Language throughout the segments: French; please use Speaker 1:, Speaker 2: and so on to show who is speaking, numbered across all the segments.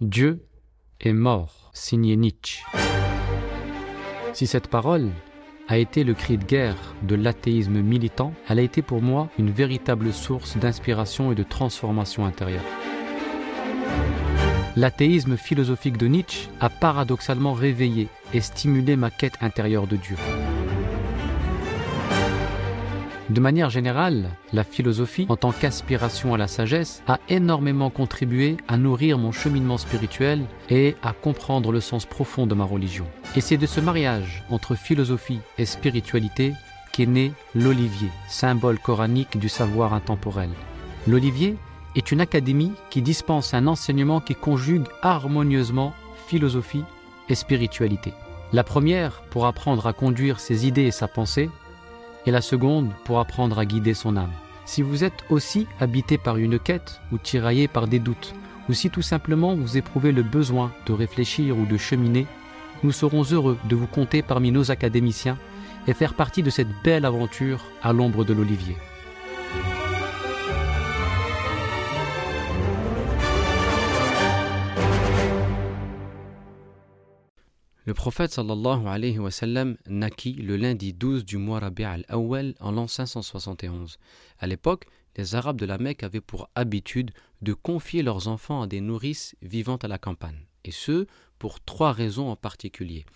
Speaker 1: Dieu est mort, signé Nietzsche. Si cette parole a été le cri de guerre de l'athéisme militant, elle a été pour moi une véritable source d'inspiration et de transformation intérieure. L'athéisme philosophique de Nietzsche a paradoxalement réveillé et stimulé ma quête intérieure de Dieu. De manière générale, la philosophie, en tant qu'aspiration à la sagesse, a énormément contribué à nourrir mon cheminement spirituel et à comprendre le sens profond de ma religion. Et c'est de ce mariage entre philosophie et spiritualité qu'est né l'olivier, symbole coranique du savoir intemporel. L'olivier est une académie qui dispense un enseignement qui conjugue harmonieusement philosophie et spiritualité. La première pour apprendre à conduire ses idées et sa pensée, et la seconde pour apprendre à guider son âme. Si vous êtes aussi habité par une quête ou tiraillé par des doutes, ou si tout simplement vous éprouvez le besoin de réfléchir ou de cheminer, nous serons heureux de vous compter parmi nos académiciens et faire partie de cette belle aventure à l'ombre de l'olivier. Le prophète sallallahu alayhi wa sallam naquit le lundi 12 du mois Rabi' al-Awwal en l'an 571. À l'époque, les Arabes de la Mecque avaient pour habitude de confier leurs enfants à des nourrices vivant à la campagne, et ce, pour trois raisons en particulier.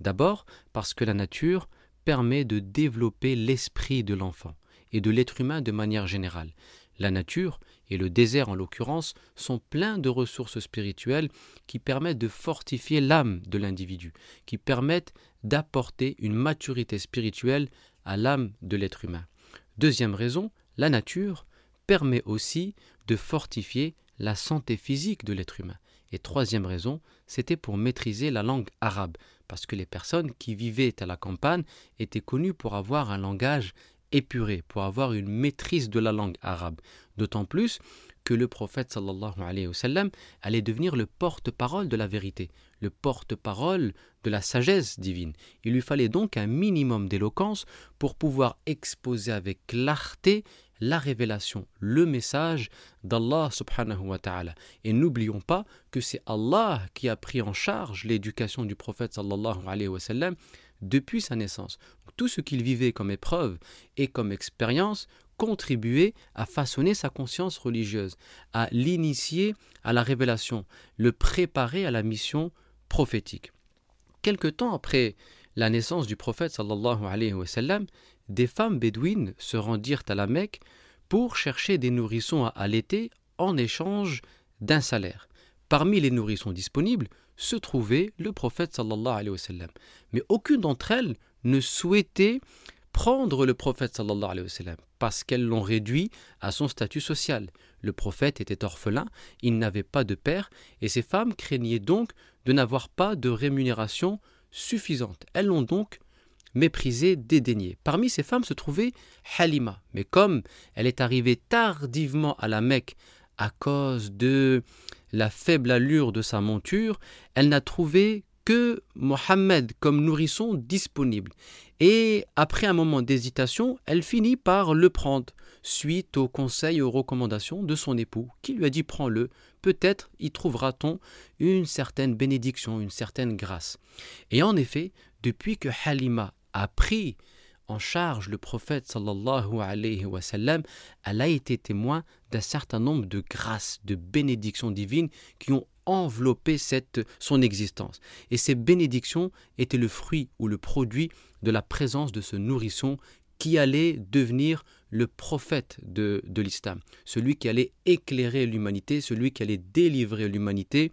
Speaker 1: D'abord, parce que la nature permet de développer l'esprit de l'enfant et de l'être humain de manière générale. La nature, et le désert en l'occurrence, sont pleins de ressources spirituelles qui permettent de fortifier l'âme de l'individu, qui permettent d'apporter une maturité spirituelle à l'âme de l'être humain. Deuxième raison, la nature permet aussi de fortifier la santé physique de l'être humain. Et troisième raison, c'était pour maîtriser la langue arabe, parce que les personnes qui vivaient à la campagne étaient connues pour avoir un langage épuré, pour avoir une maîtrise de la langue arabe. D'autant plus que le prophète sallallahu alayhi wa sallam allait devenir le porte-parole de la vérité, le porte-parole de la sagesse divine. Il lui fallait donc un minimum d'éloquence pour pouvoir exposer avec clarté la révélation, le message d'Allah subhanahu wa ta'ala. Et n'oublions pas que c'est Allah qui a pris en charge l'éducation du prophète sallallahu alayhi wa sallam depuis sa naissance. Tout ce qu'il vivait comme épreuve et comme expérience contribuait à façonner sa conscience religieuse, à l'initier à la révélation, le préparer à la mission prophétique. Quelque temps après la naissance du prophète sallallahu alayhi wa des femmes bédouines se rendirent à la Mecque pour chercher des nourrissons à allaiter en échange d'un salaire. Parmi les nourrissons disponibles se trouvait le prophète sallallahu alayhi wa. Mais aucune d'entre elles ne souhaitait prendre le prophète sallallahu alayhi wa parce qu'elles l'ont réduit à son statut social. Le prophète était orphelin, il n'avait pas de père et ces femmes craignaient donc de n'avoir pas de rémunération suffisante. Elles l'ont donc méprisé, dédaigné. Parmi ces femmes se trouvait Halima, mais comme elle est arrivée tardivement à la Mecque à cause de la faible allure de sa monture, elle n'a trouvé que Mohammed comme nourrisson disponible. Et après un moment d'hésitation, elle finit par le prendre, suite aux conseils et aux recommandations de son époux, qui lui a dit prends-le, peut-être y trouvera-t-on une certaine bénédiction, une certaine grâce. Et en effet, depuis que Halima a pris en charge le prophète sallallahu alayhi wa sallam, elle a été témoin d'un certain nombre de grâces, de bénédictions divines qui ont enveloppé cette, son existence. Et ces bénédictions étaient le fruit ou le produit de la présence de ce nourrisson qui allait devenir le prophète de, de l'islam, celui qui allait éclairer l'humanité, celui qui allait délivrer l'humanité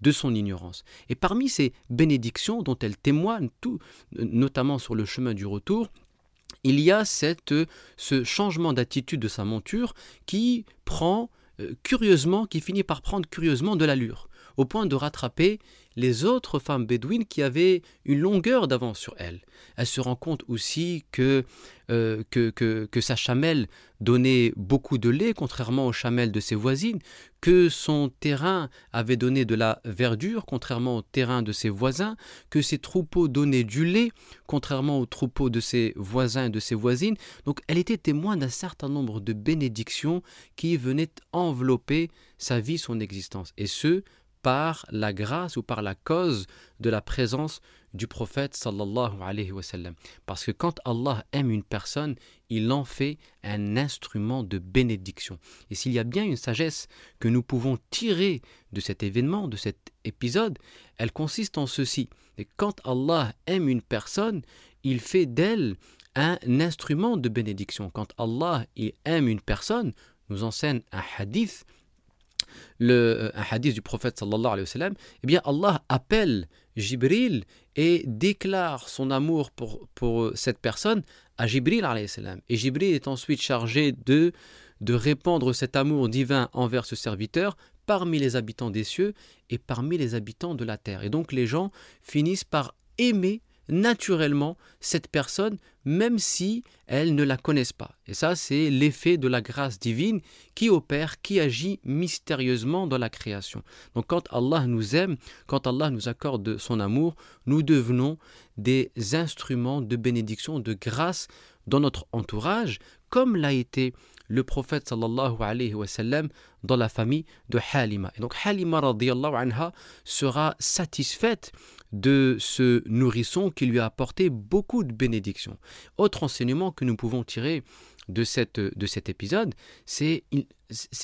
Speaker 1: de son ignorance. Et parmi ces bénédictions dont elle témoigne, tout, notamment sur le chemin du retour, il y a cette, ce changement d'attitude de sa monture qui prend euh, curieusement, qui finit par prendre curieusement de l'allure, au point de rattraper les autres femmes bédouines qui avaient une longueur d'avance sur elle. Elle se rend compte aussi que, euh, que, que, sa chamelle donnait beaucoup de lait, contrairement aux chamelles de ses voisines, que son terrain avait donné de la verdure, contrairement au terrain de ses voisins, que ses troupeaux donnaient du lait, contrairement aux troupeaux de ses voisins et de ses voisines. Donc elle était témoin d'un certain nombre de bénédictions qui venaient envelopper sa vie, son existence, et ce, par la grâce ou par la cause de la présence du prophète sallallahu. Parce que quand Allah aime une personne, il en fait un instrument de bénédiction. Et s'il y a bien une sagesse que nous pouvons tirer de cet événement, de cet épisode, elle consiste en ceci. Quand Allah aime une personne, il fait d'elle un instrument de bénédiction. Quand Allah aime une personne, nous enseigne un hadith, le, un hadith du prophète sallallahu alayhi wa sallam, eh bien Allah appelle Jibril et déclare son amour pour, pour cette personne à Jibril salam. Et Jibril est ensuite chargé de, de répandre cet amour divin envers ce serviteur parmi les habitants des cieux et parmi les habitants de la terre. Et donc les gens finissent par aimer naturellement cette personne, même si elles ne la connaissent pas. Et ça, c'est l'effet de la grâce divine qui opère, qui agit mystérieusement dans la création. Donc quand Allah nous aime, quand Allah nous accorde son amour, nous devenons des instruments de bénédiction, de grâce dans notre entourage, comme l'a été le prophète sallallahu alayhi wa sallam dans la famille de Halima. Et donc Halima sera satisfaite de ce nourrisson qui lui a apporté beaucoup de bénédictions. Autre enseignement que nous pouvons tirer de, cette, de cet épisode, c'est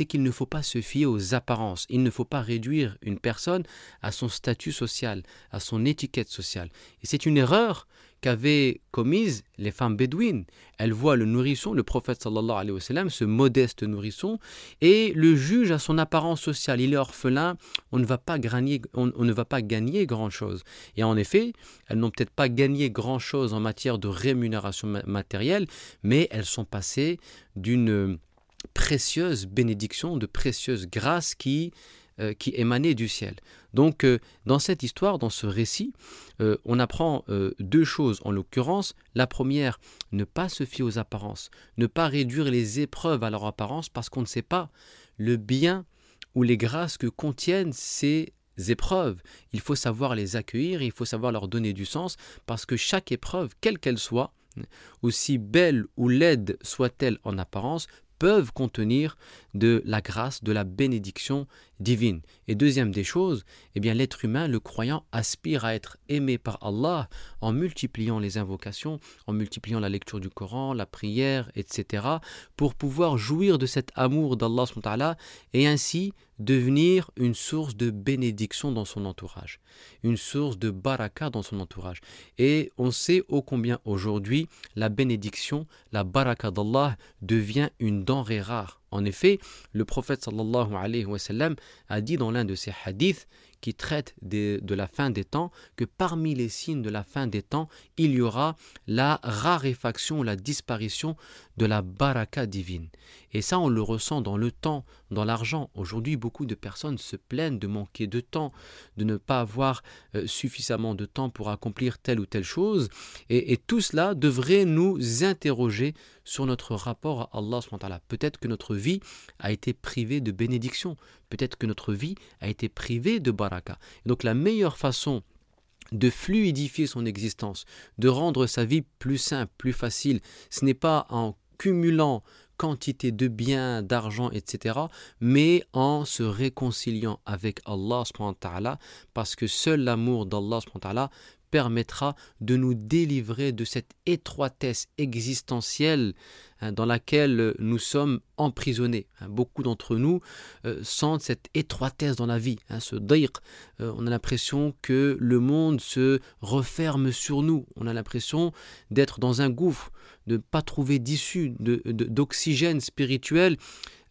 Speaker 1: qu'il ne faut pas se fier aux apparences. Il ne faut pas réduire une personne à son statut social, à son étiquette sociale. Et c'est une erreur qu'avaient commises les femmes bédouines. Elles voient le nourrisson, le prophète sallallahu alayhi wa sallam, ce modeste nourrisson, et le jugent à son apparence sociale. Il est orphelin, on ne va pas gagner, on, ne va pas gagner grand-chose. Et en effet, elles n'ont peut-être pas gagné grand-chose en matière de rémunération matérielle, mais elles sont passées d'une précieuse bénédiction, de précieuse grâce qui euh, qui émanait du ciel. Donc euh, dans cette histoire, dans ce récit, euh, on apprend deux choses en l'occurrence. La première, ne pas se fier aux apparences, ne pas réduire les épreuves à leur apparence parce qu'on ne sait pas le bien ou les grâces que contiennent ces épreuves. Il faut savoir les accueillir, il faut savoir leur donner du sens parce que chaque épreuve, quelle qu'elle soit, aussi belle ou laide soit-elle en apparence, peuvent contenir de la grâce, de la bénédiction divine. Et deuxième des choses, eh bien l'être humain, le croyant, aspire à être aimé par Allah en multipliant les invocations, en multipliant la lecture du Coran, la prière, etc., pour pouvoir jouir de cet amour d'Allah et ainsi devenir une source de bénédiction dans son entourage, une source de baraka dans son entourage. Et on sait ô combien aujourd'hui la bénédiction, la baraka d'Allah devient une denrée rare en effet, le prophète a dit dans l'un de ses hadiths qui traite de, la fin des temps que parmi les signes de la fin des temps, il y aura la raréfaction, la disparition de la baraka divine. Et ça, on le ressent dans le temps, dans l'argent. Aujourd'hui, beaucoup de personnes se plaignent de manquer de temps, de ne pas avoir euh, suffisamment de temps pour accomplir telle ou telle chose. Et tout cela devrait nous interroger sur notre rapport à Allah. Peut-être que notre vie a été privée de bénédiction. Peut-être que notre vie a été privée de baraka. donc la meilleure façon de fluidifier son existence, de rendre sa vie plus simple, plus facile, ce n'est pas en cumulant quantité de biens, d'argent, etc., mais en se réconciliant avec Allah, parce que seul l'amour d'Allah permettra de nous délivrer de cette étroitesse existentielle hein, dans laquelle nous sommes emprisonnés. Hein. Beaucoup d'entre nous euh, sentent cette étroitesse dans la vie, hein, ce daïq. Euh, on a l'impression que le monde se referme sur nous. On a l'impression d'être dans un gouffre, de ne pas trouver d'issue, d'oxygène spirituel.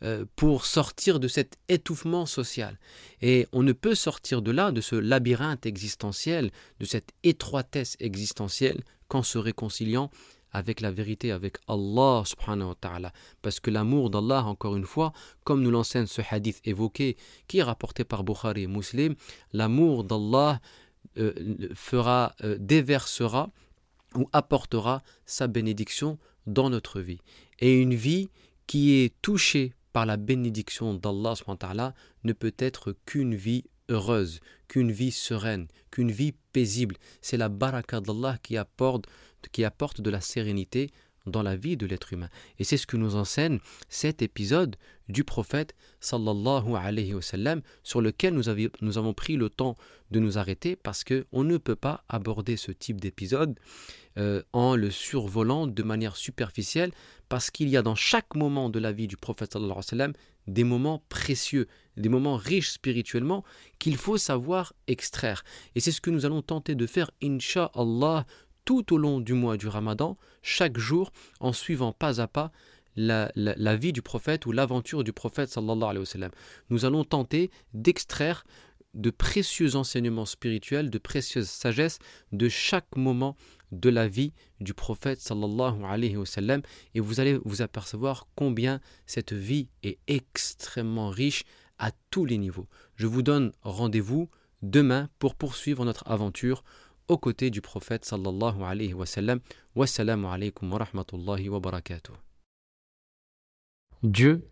Speaker 1: Euh, pour sortir de cet étouffement social. Et on ne peut sortir de là, de ce labyrinthe existentiel, de cette étroitesse existentielle, qu'en se réconciliant avec la vérité, avec Allah subhanahu wa. Parce que l'amour d'Allah, encore une fois, comme nous l'enseigne ce hadith évoqué, qui est rapporté par Bukhari et Muslim, l'amour d'Allah euh, fera, euh, déversera ou apportera sa bénédiction dans notre vie. Et une vie qui est touchée par la bénédiction d'Allah ne peut être qu'une vie heureuse, qu'une vie sereine, qu'une vie paisible. C'est la baraka d'Allah qui apporte, qui apporte de la sérénité dans la vie de l'être humain. Et c'est ce que nous enseigne cet épisode du prophète sallallahu alayhi wa sallam, sur lequel nous, avons pris le temps de nous arrêter parce qu'on ne peut pas aborder ce type d'épisode euh, en le survolant de manière superficielle parce qu'il y a dans chaque moment de la vie du prophète sallallahu alayhi des moments précieux, des moments riches spirituellement qu'il faut savoir extraire. Et c'est ce que nous allons tenter de faire, inshallah, tout au long du mois du ramadan, chaque jour, en suivant pas à pas la, vie du prophète ou l'aventure du prophète sallallahu alayhi wa sallam. Nous allons tenter d'extraire de précieux enseignements spirituels, de précieuses sagesses de chaque moment de la vie du prophète sallallahu alayhi wa sallam et vous allez vous apercevoir combien cette vie est extrêmement riche à tous les niveaux. Je vous donne rendez-vous demain pour poursuivre notre aventure aux côtés du prophète sallallahu alayhi wa sallam. Wassalamu alaykum wa rahmatullahi wa barakatuh.
Speaker 2: Dieu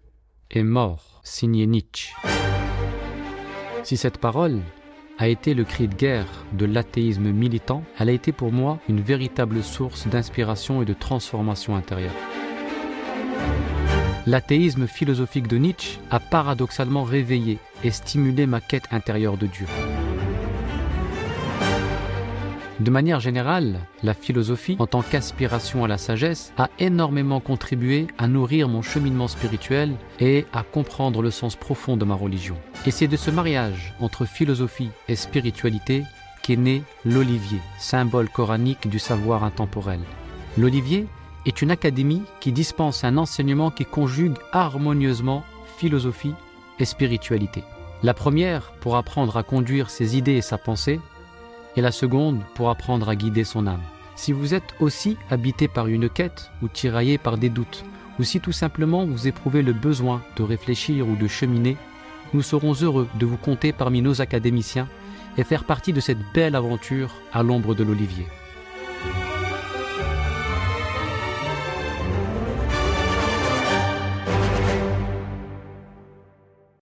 Speaker 2: est mort, signé Nietzsche. Si cette parole a été le cri de guerre de l'athéisme militant, elle a été pour moi une véritable source d'inspiration et de transformation intérieure. L'athéisme philosophique de Nietzsche a paradoxalement réveillé et stimulé ma quête intérieure de Dieu. De manière générale, la philosophie, en tant qu'aspiration à la sagesse, a énormément contribué à nourrir mon cheminement spirituel et à comprendre le sens profond de ma religion. Et c'est de ce mariage entre philosophie et spiritualité qu'est né l'olivier, symbole coranique du savoir intemporel. L'olivier est une académie qui dispense un enseignement qui conjugue harmonieusement philosophie et spiritualité. La première pour apprendre à conduire ses idées et sa pensée, et la seconde pour apprendre à guider son âme. Si vous êtes aussi habité par une quête ou tiraillé par des doutes, ou si tout simplement vous éprouvez le besoin de réfléchir ou de cheminer, nous serons heureux de vous compter parmi nos académiciens et faire partie de cette belle aventure à l'ombre de l'olivier.